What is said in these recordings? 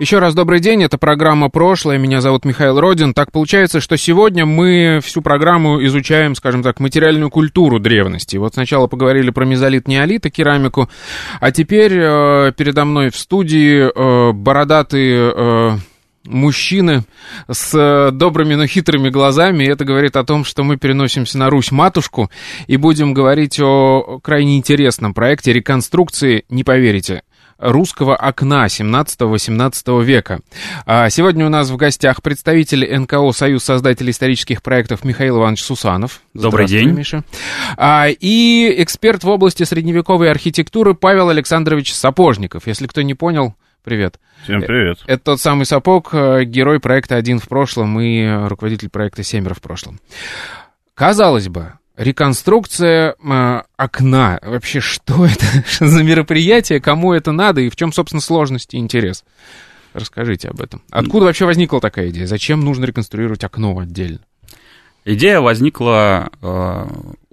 еще раз добрый день, это программа «Прошлое», меня зовут Михаил Родин. Так получается, что сегодня мы всю программу изучаем, скажем так, материальную культуру древности. Вот сначала поговорили про мезолит, неолит и керамику, а теперь э, передо мной в студии э, бородатые... Э, мужчины с добрыми, но хитрыми глазами. И это говорит о том, что мы переносимся на Русь-матушку и будем говорить о крайне интересном проекте реконструкции, не поверите, русского окна 17-18 века. А сегодня у нас в гостях представитель НКО «Союз создателей исторических проектов» Михаил Иванович Сусанов. Добрый день. Миша. А, и эксперт в области средневековой архитектуры Павел Александрович Сапожников. Если кто не понял, Привет. Всем привет. Это тот самый Сапог, э, герой проекта «Один в прошлом» и руководитель проекта «Семеро в прошлом». Казалось бы, реконструкция э, окна. Вообще, что это за мероприятие, кому это надо и в чем, собственно, сложность и интерес? Расскажите об этом. Откуда вообще возникла такая идея? Зачем нужно реконструировать окно отдельно? Идея возникла э,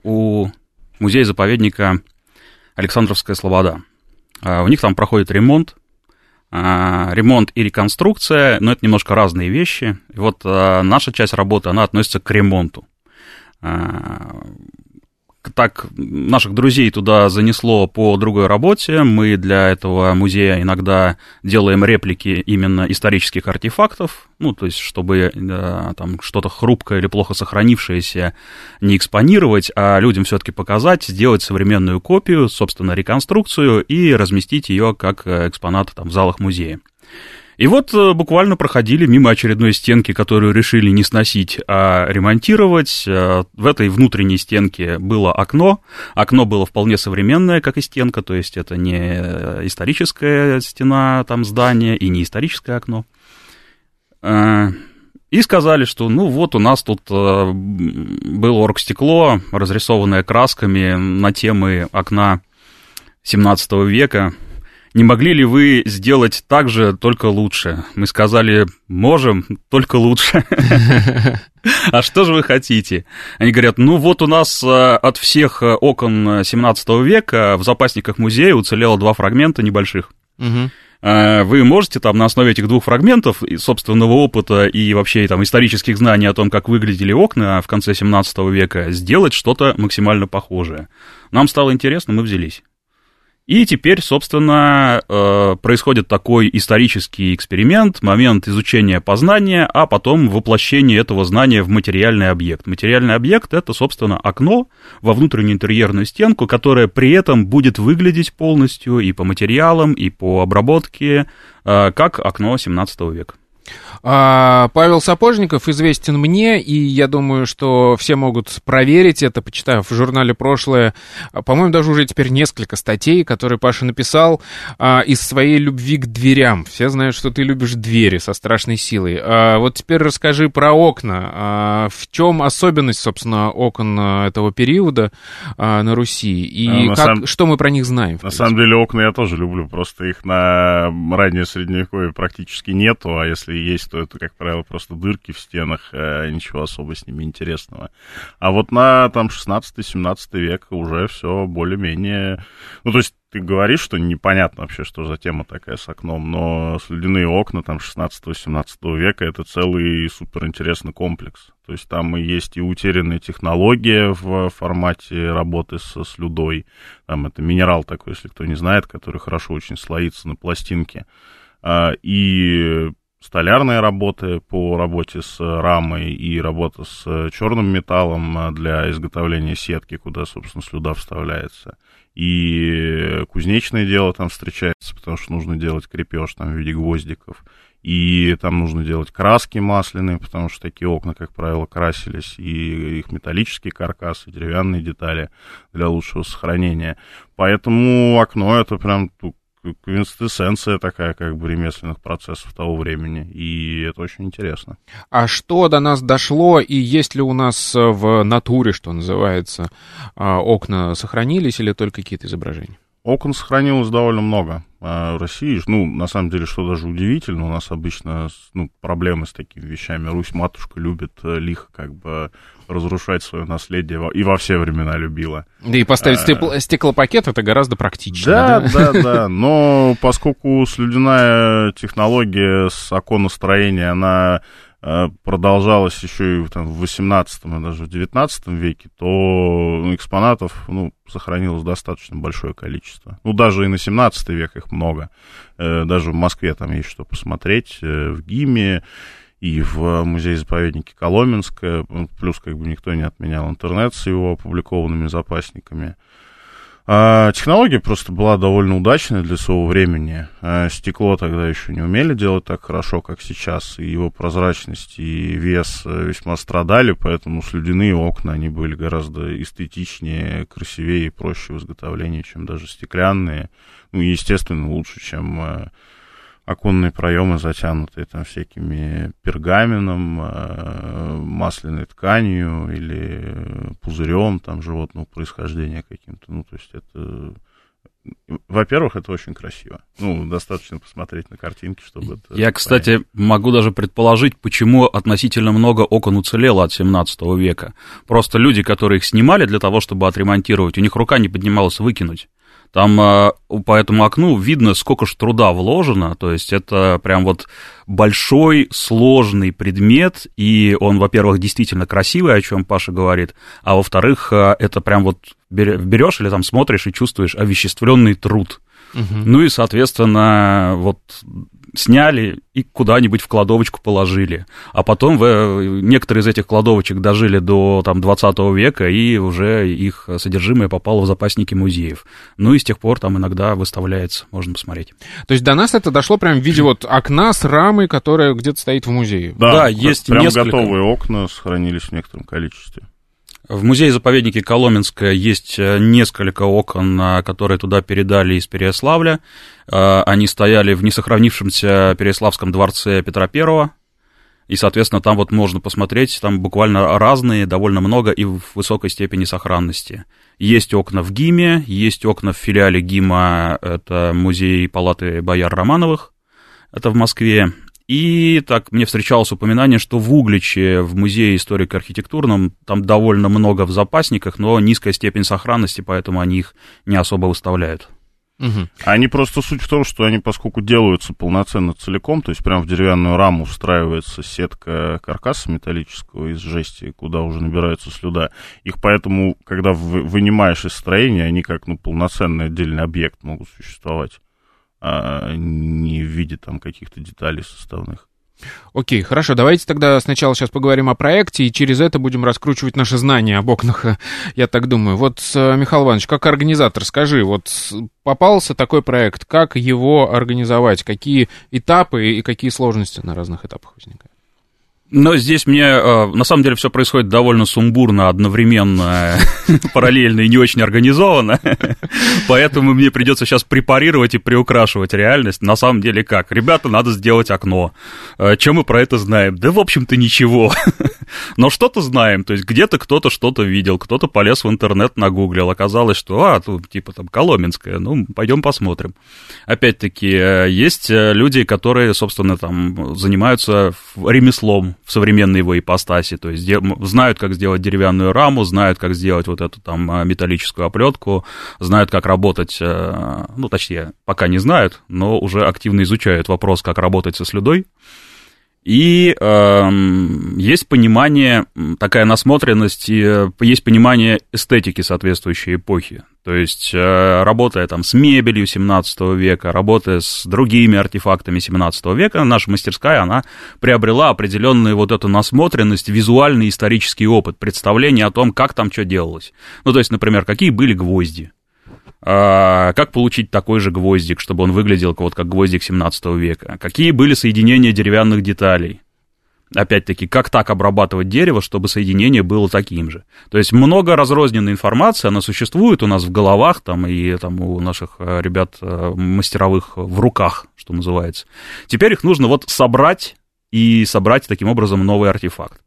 у музея-заповедника Александровская Слобода. Э, у них там проходит ремонт, э, ремонт и реконструкция, но это немножко разные вещи. И вот э, наша часть работы, она относится к ремонту. А, так наших друзей туда занесло по другой работе. Мы для этого музея иногда делаем реплики именно исторических артефактов, ну, то есть, чтобы да, там что-то хрупкое или плохо сохранившееся не экспонировать, а людям все-таки показать, сделать современную копию, собственно, реконструкцию и разместить ее как экспонат там, в залах музея. И вот э, буквально проходили мимо очередной стенки, которую решили не сносить, а ремонтировать. Э, в этой внутренней стенке было окно. Окно было вполне современное, как и стенка, то есть это не историческая стена там здания и не историческое окно. Э, и сказали, что ну вот у нас тут было оргстекло, разрисованное красками на темы окна 17 века, не могли ли вы сделать так же, только лучше? Мы сказали, можем, только лучше. А что же вы хотите? Они говорят, ну вот у нас э, от всех э, окон 17 века в запасниках музея уцелело два фрагмента небольших. Э, вы можете там на основе этих двух фрагментов собственного опыта и вообще там исторических знаний о том, как выглядели окна в конце 17 века, сделать что-то максимально похожее. Нам стало интересно, мы взялись. И теперь, собственно, э, происходит такой исторический эксперимент, момент изучения познания, а потом воплощение этого знания в материальный объект. Материальный объект — это, собственно, окно во внутреннюю интерьерную стенку, которое при этом будет выглядеть полностью и по материалам, и по обработке, э, как окно 17 века. А, Павел Сапожников известен мне, и я думаю, что все могут проверить это, почитав в журнале «Прошлое». А, по-моему, даже уже теперь несколько статей, которые Паша написал а, из своей любви к дверям. Все знают, что ты любишь двери со страшной силой. А, вот теперь расскажи про окна. А, в чем особенность, собственно, окон этого периода а, на Руси? И а, как, сам... что мы про них знаем? На самом деле окна я тоже люблю, просто их на раннее средневековье практически нету, а если есть то это, как правило, просто дырки в стенах, э, ничего особо с ними интересного. А вот на там 16-17 век уже все более-менее... Ну, то есть ты говоришь, что непонятно вообще, что за тема такая с окном, но слюдяные окна там 16-17 века это целый суперинтересный комплекс. То есть там и есть и утерянные технологии в формате работы со слюдой. Там это минерал такой, если кто не знает, который хорошо очень слоится на пластинке. А, и столярные работы по работе с рамой и работа с черным металлом а, для изготовления сетки, куда, собственно, слюда вставляется. И кузнечное дело там встречается, потому что нужно делать крепеж там в виде гвоздиков. И там нужно делать краски масляные, потому что такие окна, как правило, красились, и их металлические каркасы, деревянные детали для лучшего сохранения. Поэтому окно это прям квинтэссенция такая, как бы, ремесленных процессов того времени, и это очень интересно. А что до нас дошло, и есть ли у нас в натуре, что называется, а, окна сохранились или только какие-то изображения? Окон сохранилось довольно много а России. Ну, на самом деле, что даже удивительно, у нас обычно ну, проблемы с такими вещами. Русь-матушка любит э, лихо как бы разрушать свое наследие, и во все времена любила. Да и поставить а, стеклопакет это гораздо практичнее. Да, да, да, да. Но поскольку слюдяная технология с оконостроения, она продолжалось еще и там, в 18 и даже в 19 веке, то ну, экспонатов ну, сохранилось достаточно большое количество. Ну, даже и на 17 век их много. Э, даже в Москве там есть что посмотреть, э, в ГИМе и в музее-заповеднике Коломенское, плюс как бы никто не отменял интернет с его опубликованными запасниками. А, технология просто была довольно удачная для своего времени. А, стекло тогда еще не умели делать так хорошо, как сейчас, и его прозрачность и вес э, весьма страдали, поэтому слюдяные окна, они были гораздо эстетичнее, красивее и проще в изготовлении, чем даже стеклянные. Ну, естественно, лучше, чем э, оконные проемы, затянутые там всякими пергаменом, э, масляной тканью или пузырем там животного происхождения каким-то. Ну, то есть это... Во-первых, это очень красиво. Ну, достаточно посмотреть на картинки, чтобы это... Я, кстати, понять. могу даже предположить, почему относительно много окон уцелело от 17 века. Просто люди, которые их снимали для того, чтобы отремонтировать, у них рука не поднималась выкинуть. Там а, по этому окну видно, сколько же труда вложено, то есть это прям вот большой, сложный предмет, и он, во-первых, действительно красивый, о чем Паша говорит, а во-вторых, а, это прям вот берешь или там смотришь и чувствуешь овеществленный труд. Угу. Ну и, соответственно, вот сняли и куда-нибудь в кладовочку положили. А потом в, некоторые из этих кладовочек дожили до там, 20 века, и уже их содержимое попало в запасники музеев. Ну и с тех пор там иногда выставляется, можно посмотреть. То есть до нас это дошло прям в виде вот окна с рамой, которая где-то стоит в музее? Да, да есть прям несколько... готовые окна сохранились в некотором количестве. В музее-заповеднике Коломенское есть э, несколько окон, которые туда передали из Переяславля. Э, они стояли в несохранившемся Переяславском дворце Петра Первого. И, соответственно, там вот можно посмотреть, там буквально разные, довольно много и в высокой степени сохранности. Есть окна в ГИМе, есть окна в филиале ГИМа, это музей палаты бояр Романовых, это в Москве. И так мне встречалось упоминание, что в Угличе, в музее историко-архитектурном, там довольно много в запасниках, но низкая степень сохранности, поэтому они их не особо выставляют. Угу. Они просто суть в том, что они, поскольку делаются полноценно целиком, то есть прямо в деревянную раму встраивается сетка каркаса металлического из жести, куда уже набираются слюда. Их поэтому, когда вынимаешь из строения, они как ну, полноценный отдельный объект могут существовать а не в виде там каких-то деталей составных. Окей, хорошо, давайте тогда сначала сейчас поговорим о проекте, и через это будем раскручивать наши знания об окнах, я так думаю. Вот, э, Михаил Иванович, как организатор, скажи, вот попался такой проект, как его организовать, какие этапы и какие сложности на разных этапах возникают? Но здесь мне, э, на самом деле, все происходит довольно сумбурно, одновременно, параллельно и не очень организованно. Поэтому мне придется сейчас препарировать и приукрашивать реальность. На самом деле как? Ребята, надо сделать окно. Э, Чем мы про это знаем? Да, в общем-то, ничего. Но что-то знаем. То есть где-то кто-то что-то видел, кто-то полез в интернет, нагуглил. Оказалось, что, а, тут типа там Коломенская, ну, пойдем посмотрим. Опять-таки, э, есть люди, которые, собственно, там занимаются ремеслом в современной его ипостаси, то есть знают, как сделать деревянную раму, знают, как сделать вот эту там а, металлическую оплетку, знают, как работать, э, ну, точнее, пока не знают, но уже активно изучают вопрос, как работать со слюдой. И э, есть понимание, такая насмотренность, и, э, есть понимание эстетики соответствующей эпохи. То есть, э, работая там с мебелью 17 века, работая с другими артефактами 17 века, наша мастерская, она приобрела определенную вот эту насмотренность, визуальный исторический опыт, представление о том, как там что делалось. Ну, то есть, например, какие были гвозди, а, как получить такой же гвоздик, чтобы он выглядел вот как гвоздик 17 века, какие были соединения деревянных деталей, опять-таки, как так обрабатывать дерево, чтобы соединение было таким же. То есть много разрозненной информации, она существует у нас в головах, там, и там, у наших э, ребят э, мастеровых в руках, что называется. Теперь их нужно вот собрать и собрать таким образом новый артефакт.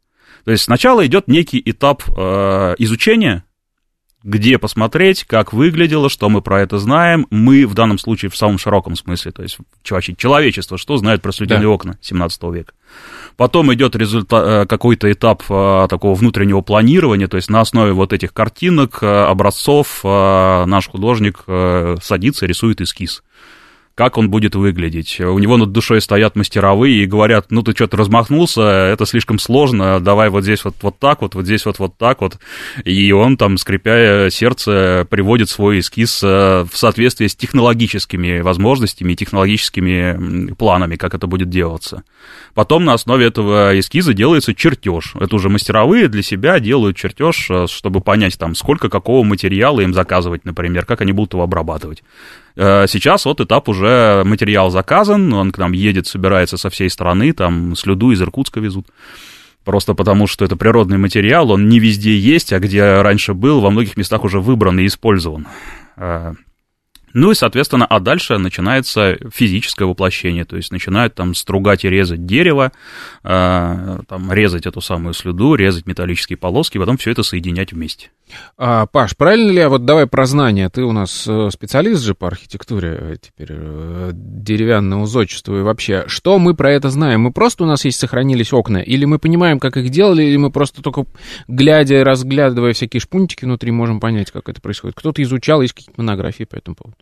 То есть сначала идет некий этап э, изучения, где посмотреть, как выглядело, что мы про это знаем. Мы в данном случае в самом широком смысле, то есть вообще человечество, что знает про слюдяные да. окна 17 века. Потом идет э, какой-то этап э, такого внутреннего планирования, то есть на основе вот этих картинок, э, образцов наш художник садится, рисует эскиз как он будет выглядеть. У него над душой стоят мастеровые и говорят, ну ты что-то размахнулся, это слишком сложно, давай вот здесь вот, вот так вот, вот здесь вот вот так вот. И он там, скрипя сердце, приводит свой эскиз э, в соответствии с технологическими возможностями и технологическими планами, как это будет делаться. Потом на основе этого эскиза делается чертеж. Это уже мастеровые для себя делают чертеж, э, чтобы понять, там, сколько какого материала им заказывать, например, как они будут его обрабатывать. Э, сейчас вот этап уже материал заказан, он к нам едет, собирается со всей страны, там слюду из Иркутска везут. Просто потому, что это природный материал, он не везде есть, а где раньше был, во многих местах уже выбран и использован. Ну и, соответственно, а дальше начинается физическое воплощение, то есть начинают там стругать и резать дерево, э, там резать эту самую слюду, резать металлические полоски, потом все это соединять вместе. А, Паш, правильно ли я, вот давай про знания, ты у нас э, специалист же по архитектуре э, теперь, э, деревянному зодчеству и вообще, что мы про это знаем? Мы просто у нас есть сохранились окна, или мы понимаем, как их делали, или мы просто только глядя разглядывая всякие шпунтики внутри можем понять, как это происходит? Кто-то изучал, есть какие-то монографии по этому поводу?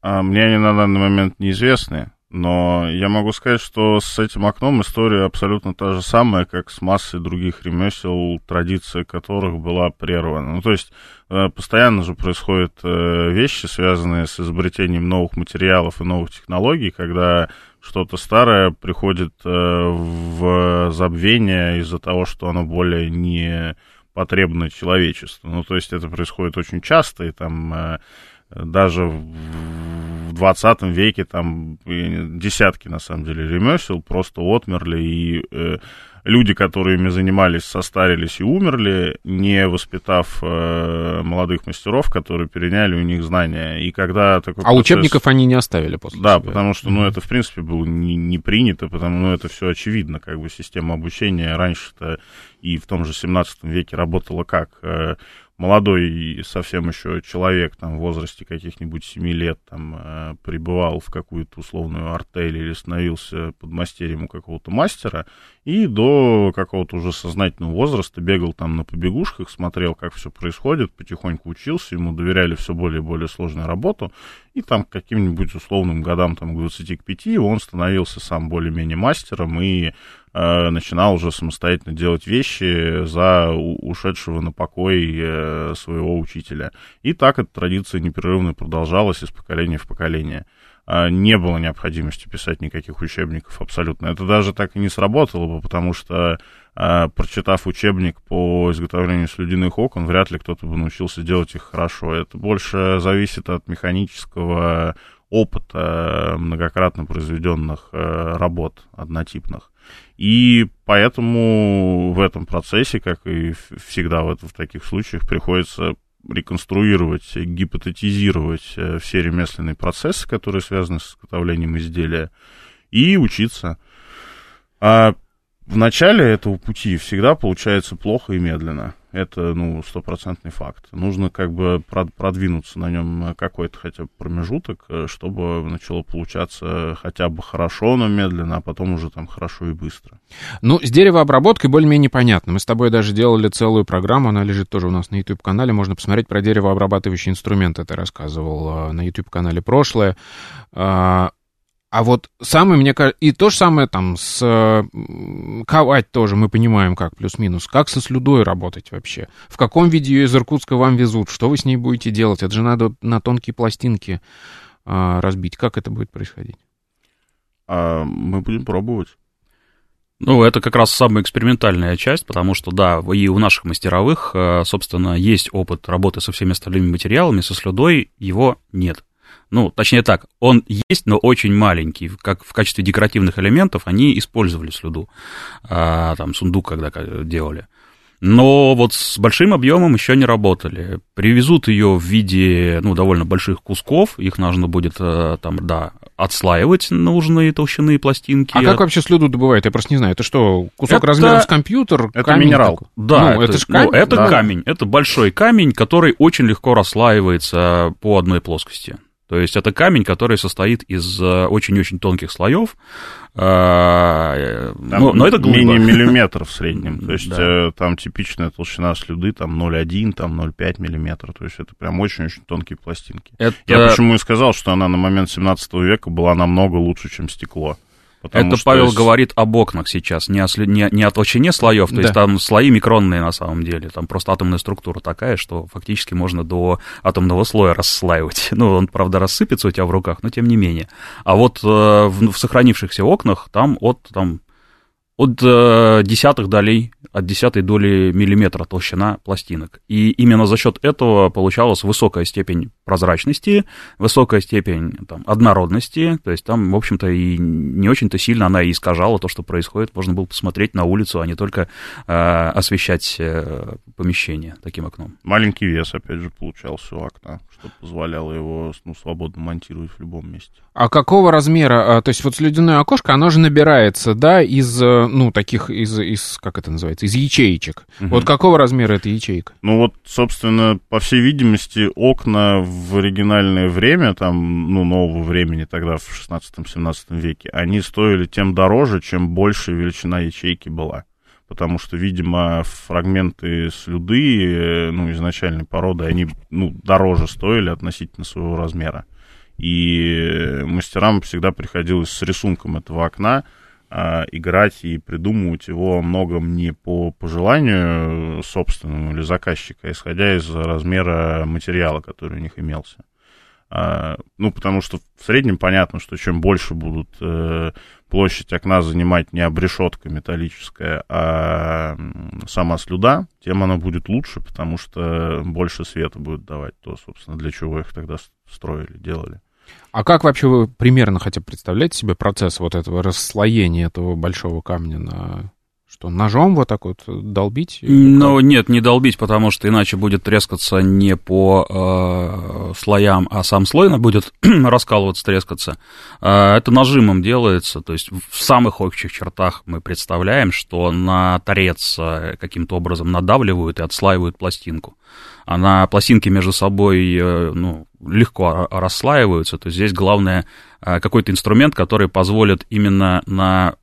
А мне они на данный момент неизвестны, но я могу сказать, что с этим окном история абсолютно та же самая, как с массой других ремесел, традиция которых была прервана. Ну, то есть э, постоянно же происходят э, вещи, связанные с изобретением новых материалов и новых технологий, когда что-то старое приходит э, в забвение из-за того, что оно более не потребно человечеству. Ну, то есть это происходит очень часто, и там даже в 20 веке там десятки, на самом деле, ремесел просто отмерли, и э, люди, которые ими занимались, состарились и умерли, не воспитав э, молодых мастеров, которые переняли у них знания. И когда такой а процесс... учебников они не оставили после Да, себя. потому что, ну, это, в принципе, было не, не принято, потому ну, это все очевидно, как бы система обучения раньше-то и в том же 17 веке работала как? Э, молодой совсем еще человек там в возрасте каких-нибудь 7 лет там э, пребывал в какую-то условную артель или становился подмастерьем у какого-то мастера и до какого-то уже сознательного возраста бегал там на побегушках, смотрел, как все происходит, потихоньку учился, ему доверяли все более и более сложную работу, и там к каким-нибудь условным годам, там, к 20 к 5, он становился сам более-менее мастером и начинал уже самостоятельно делать вещи за ушедшего на покой э, своего учителя. И так эта традиция непрерывно продолжалась из поколения в поколение. А, не было необходимости писать никаких учебников абсолютно. Это даже так и не сработало бы, потому что, а, прочитав учебник по изготовлению слюдяных окон, вряд ли кто-то бы научился делать их хорошо. Это больше зависит от механического опыта многократно произведенных э, работ однотипных. И поэтому в этом процессе, как и всегда в, в таких случаях, приходится реконструировать, гипотетизировать э, все ремесленные процессы, которые связаны с изготовлением изделия, и учиться. А в начале этого пути всегда получается плохо и медленно это, ну, стопроцентный факт. Нужно как бы продвинуться на нем какой-то хотя бы промежуток, э, чтобы начало получаться хотя бы хорошо, но медленно, а потом уже там хорошо и быстро. Ну, с деревообработкой более-менее понятно. Мы с тобой даже делали целую программу, она лежит тоже у нас на YouTube-канале, можно посмотреть про деревообрабатывающие инструменты, ты рассказывал э, на YouTube-канале прошлое. А, а вот самое, мне кажется, и то же самое там с ковать тоже, мы понимаем как, плюс-минус. Как со слюдой работать вообще? В каком виде ее из Иркутска вам везут? Что вы с ней будете делать? Это же надо на тонкие пластинки а, разбить. Как это будет происходить? А, мы будем пробовать. Ну, это как раз самая экспериментальная часть, потому что, да, и у наших мастеровых, э, собственно, есть опыт работы со всеми остальными материалами, со слюдой его нет. Ну, точнее так, он есть, но очень маленький. Как в качестве декоративных элементов они использовали слюду. А, там сундук когда делали. Но вот с большим объемом еще не работали. Привезут ее в виде, ну, довольно больших кусков, их нужно будет э, там, да, отслаивать нужные толщины пластинки. А как вообще слюду добывают? Я просто не знаю. Это что, кусок Это- размером с компьютер? Это камень минерал. такой? Да, Ну, это ж ну, камень, это да. камень, это большой камень, который очень легко расслаивается по одной плоскости. То есть это камень, который состоит из э, очень-очень тонких слоев. Э, Там ну, но это глыба. менее миллиметра в среднем. То есть Да. э, там типичная толщина слюды, там 0,1, там 0,5 миллиметра. То есть это прям очень-очень тонкие пластинки. Это, Я почему и сказал, что она на момент 17 века была намного лучше, чем стекло. Потому это Павел с- говорит об окнах сейчас, не о, слю- не, не о толщине слоев, то Да. есть там слои микронные на самом деле, там просто атомная структура такая, что фактически можно до атомного слоя расслаивать. Ну, он, правда, рассыпется у тебя в руках, но тем не менее. А вот э, в, в сохранившихся окнах там от, там, от э, десятых долей, от десятой доли миллиметра толщина пластинок. И именно за счет этого получалась высокая степень прозрачности, высокая степень там, однородности, то есть там, в общем-то, и не очень-то сильно она и искажала то, что происходит. Можно было посмотреть на улицу, а не только э, освещать э, помещение таким окном. Маленький вес, опять же, получался у окна, что позволяло его ну, свободно монтировать в любом месте. А какого размера? а, То есть вот слюдяное окошко, оно же набирается, да, из, э, ну, таких, из, из как это называется, из ячеечек. Мгм. Вот какого размера эта ячейка? Ну вот, собственно, по всей видимости, окна в оригинальное время, там, ну, нового времени тогда, в 16-17 веке, они стоили тем дороже, чем больше величина ячейки была. Потому что, видимо, фрагменты слюды, э, ну, изначальной породы, они, ну, дороже стоили относительно своего размера. И э, мастерам всегда приходилось с рисунком этого окна а, играть и придумывать его многом не по пожеланию собственному или заказчика, а исходя из размера материала, который у них имелся. А, ну, потому что в среднем понятно, что чем больше будут э, площадь окна занимать не обрешетка металлическая, а сама слюда, тем она будет лучше, потому что больше света будет давать. То, собственно, для чего их тогда строили, делали. А как вообще вы примерно хотя бы представляете себе процесс вот этого расслоения этого большого камня на... Что, ножом вот так вот долбить? Ну, нет, не долбить, потому что иначе будет трескаться не по э, слоям, а сам слой будет раскалываться, трескаться. Э, это нажимом делается, то есть в самых общих чертах мы представляем, что на торец э, каким-то образом надавливают и отслаивают пластинку. А на пластинки между собой э, ну, легко ра- расслаиваются, то есть здесь главное э, какой-то инструмент, который позволит именно на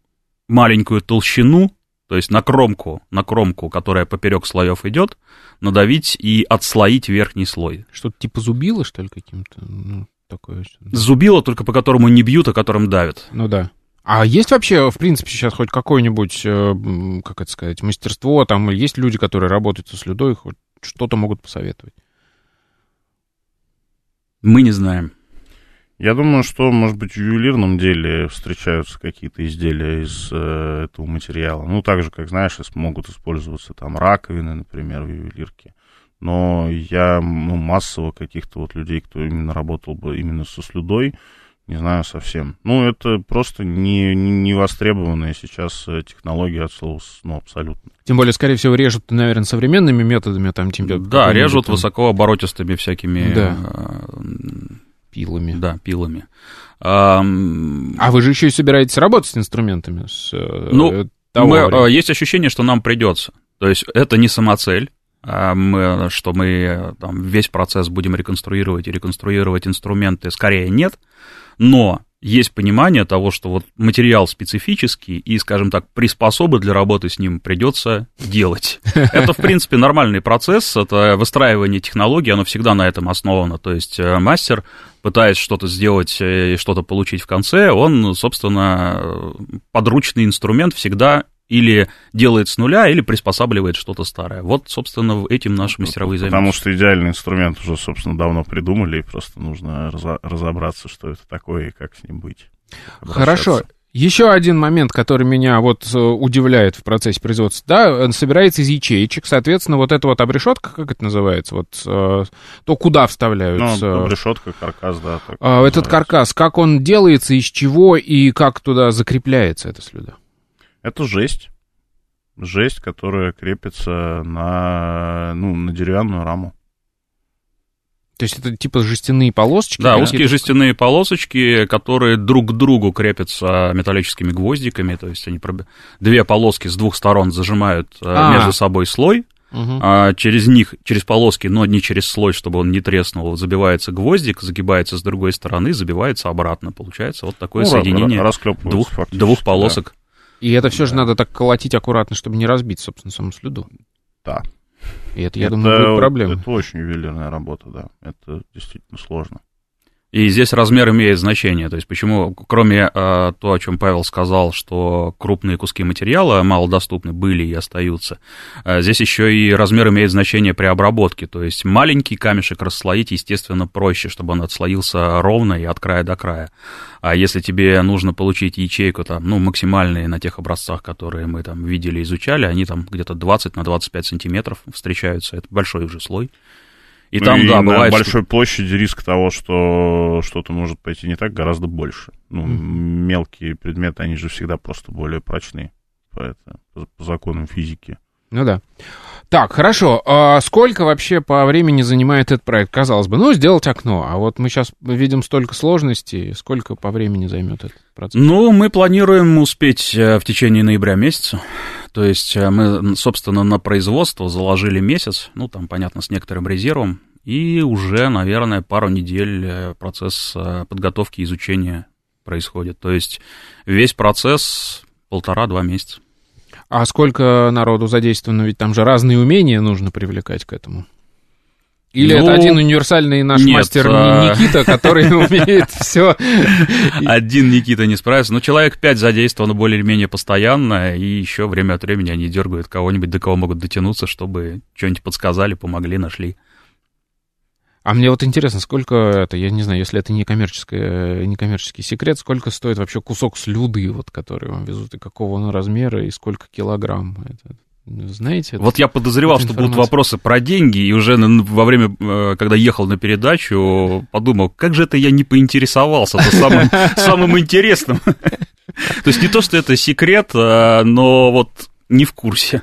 маленькую толщину, то есть на кромку, на кромку, которая поперек слоев идет, надавить и отслоить верхний слой. Что-то типа зубила, что ли, каким-то? Ну, такое. Зубило только по которому не бьют, а которым давят. Ну да. А есть вообще, в принципе, сейчас хоть какое-нибудь, э, как это сказать, мастерство, там есть люди, которые работают со слюдой, хоть что-то могут посоветовать? Мы не знаем. Я думаю, что, может быть, в ювелирном деле встречаются какие-то изделия из э, этого материала. Ну, так же, как, знаешь, могут использоваться там раковины, например, в ювелирке. Но я, ну, массово каких-то вот людей, кто именно работал бы именно со слюдой, не знаю совсем. Ну, это просто не, не, не востребованная сейчас э, технология от слова, ну, абсолютно. Тем более, скорее всего, режут, наверное, современными методами, там, темпе- Да, режут там высокооборотистыми всякими Да. Пилами. да, пилами. Ам, А вы же еще и собираетесь работать с инструментами? С, э, Ну, того мы, времени? э, есть ощущение, что нам придется. То есть это не самоцель, а мы, что мы там, весь процесс будем реконструировать и реконструировать инструменты, скорее нет. Но есть понимание того, что вот материал специфический и, скажем так, приспособы для работы с ним придется делать. Это, в принципе, нормальный процесс, это выстраивание технологий, оно всегда на этом основано. То есть э, мастер, пытаясь что-то сделать э, и что-то получить в конце, он, собственно, э, подручный инструмент всегда или делает с нуля, или приспосабливает что-то старое. Вот, собственно, этим наши мастеровые Потому занимаются. что идеальный инструмент уже, собственно, давно придумали, и просто нужно разо- разобраться, что это такое и как с ним быть. Хорошо. Еще один момент, который меня вот э, удивляет в процессе производства, да, собирается из ячеечек, соответственно, вот эта вот обрешетка, как это называется, вот э, то, куда вставляются... Ну, обрешетка, каркас, да. А, этот каркас, как он делается, из чего и как туда закрепляется эта слюда? Это жесть. Жесть, которая крепится на, ну, на деревянную раму. То есть это типа жестяные полосочки? Да, узкие жестяные полосочки, которые друг к другу крепятся металлическими гвоздиками, то есть они две полоски с двух сторон зажимают э, а. между собой слой, угу. а через них, через полоски, но не через слой, чтобы он не треснул, забивается гвоздик, загибается с другой стороны, забивается обратно. Получается вот такое ну, соединение двух, двух полосок. Да. И это все да. же надо так колотить аккуратно, чтобы не разбить, собственно, саму следу. Да. И это, я это, думаю, будет проблема. Это очень ювелирная работа, да. Это действительно сложно. И здесь размер имеет значение. То есть почему, кроме э, то, о чем Павел сказал, что крупные куски материала малодоступны были и остаются, э, здесь еще и размер имеет значение при обработке. То есть маленький камешек расслоить, естественно, проще, чтобы он отслоился ровно и от края до края. А если тебе нужно получить ячейку там, ну, максимальные на тех образцах, которые мы там видели, изучали, они там где-то 20 на 25 сантиметров встречаются. Это большой уже слой. И ну, там, и да, на бывает... большой площади риск того, что что-то может пойти не так, гораздо больше. Ну, mm-hmm. мелкие предметы, они же всегда просто более прочные по, это, по, по законам физики. Ну да. Так, хорошо. А сколько вообще по времени занимает этот проект? Казалось бы, ну, сделать окно. А вот мы сейчас видим столько сложностей. Сколько по времени займет этот процесс? Ну, мы планируем успеть э, в течение ноября месяца. То есть э, мы, собственно, на производство заложили месяц, ну, там, понятно, с некоторым резервом, и уже, наверное, пару недель э, процесс э, подготовки и изучения происходит. То есть весь процесс полтора-два месяца. А сколько народу задействовано? Ведь там же разные умения нужно привлекать к этому. Или ну, это один универсальный наш нет, мастер а... Никита, который умеет все. Один Никита не справится. Но человек пять задействовано более-менее постоянно, и еще время от времени они дергают кого-нибудь, до кого могут дотянуться, чтобы что-нибудь подсказали, помогли, нашли. А мне вот интересно, сколько это, я не знаю, если это не, коммерческое, не коммерческий секрет, сколько стоит вообще кусок слюды, вот, который вам везут, и какого он размера, и сколько килограмм? Это, знаете? Вот я подозревал, что будут вопросы про деньги, и уже во время, э, когда ехал на передачу, подумал, как же это я не поинтересовался, самым, самым интересным. То есть не то, что это секрет, а, но вот не в курсе.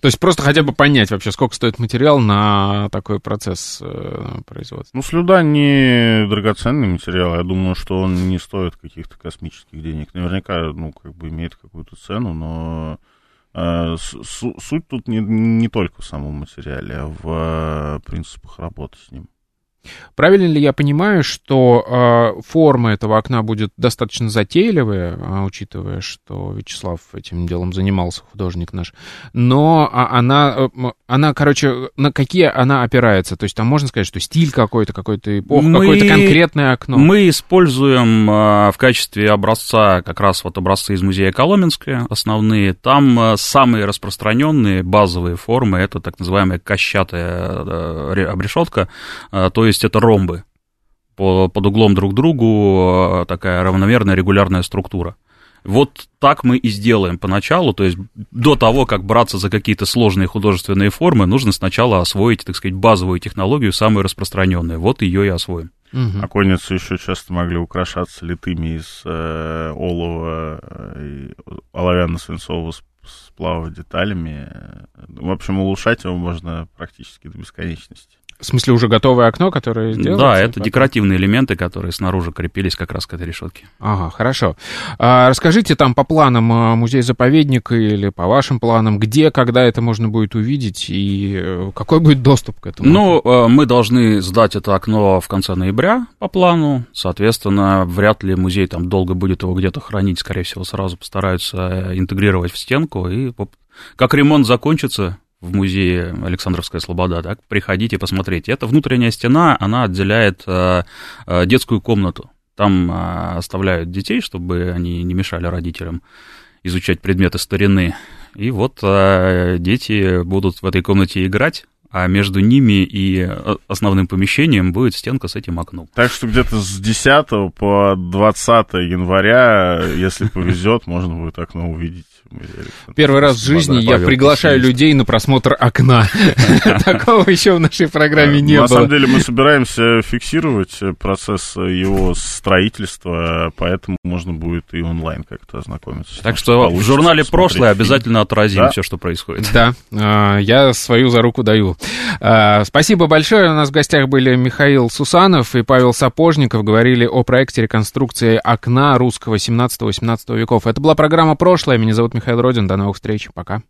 То есть просто хотя бы понять вообще, сколько стоит материал на такой процесс э, производства. Ну, слюда не драгоценный материал. Я думаю, что он не стоит каких-то космических денег. Наверняка, ну, как бы имеет какую-то цену, но Э, суть тут не, не только в самом материале, а в э, принципах работы с ним. Правильно ли я понимаю, что э, форма этого окна будет достаточно затейливая, э, учитывая, что Вячеслав этим делом занимался, художник наш, но а, она, э, она, короче, на какие она опирается? То есть там можно сказать, что стиль какой-то, какой-то эпох, мы, какое-то конкретное окно? Мы используем э, в качестве образца как раз вот образцы из музея Коломенское, основные. Там э, самые распространенные базовые формы, это так называемая кощатая э, обрешетка, э, то есть есть это ромбы по, под углом друг к другу, э, такая равномерная регулярная структура. Вот так мы и сделаем поначалу, то есть до того, как браться за какие-то сложные художественные формы, нужно сначала освоить, так сказать, базовую технологию, самую распространенную. Вот ее и освоим. Угу. Окольницы еще часто могли украшаться литыми из э, олова э, оловянно-свинцового сплава деталями. В общем, улучшать его можно практически до бесконечности. В смысле, уже готовое окно, которое сделано? Да, это потом? декоративные элементы, которые снаружи крепились как раз к этой решетке. Ага, хорошо. А, расскажите там по планам а, музей-заповедника или по вашим планам, где, когда это можно будет увидеть и э, какой будет доступ к этому? Ну, э, мы должны сдать это окно в конце ноября по плану. Соответственно, вряд ли музей там долго будет его где-то хранить. Скорее всего, сразу постараются э, интегрировать в стенку. И как ремонт закончится, в музее Александровская Слобода, так, приходите, посмотрите. Это внутренняя стена, она отделяет э, э, детскую комнату. Там э, оставляют детей, чтобы они не мешали родителям изучать предметы старины. И вот дети будут в этой комнате играть, а между ними и э, основным помещением будет стенка с этим окном. Так что где-то с 10 по 20 января, если повезет, можно будет окно увидеть. Первый раз в жизни я приглашаю людей на просмотр окна. Такого еще в нашей программе не было. На самом деле мы собираемся фиксировать процесс его строительства, поэтому можно будет и онлайн как-то ознакомиться. Так что в журнале «Прошлое» обязательно отразим все, что происходит. Да, я свою за руку даю. Спасибо большое. У нас в гостях были Михаил Сусанов и Павел Сапожников. Говорили о проекте реконструкции окна русского 17-18 веков. Это была программа «Прошлое». Меня зовут Михаил Родин. До новых встреч. Пока.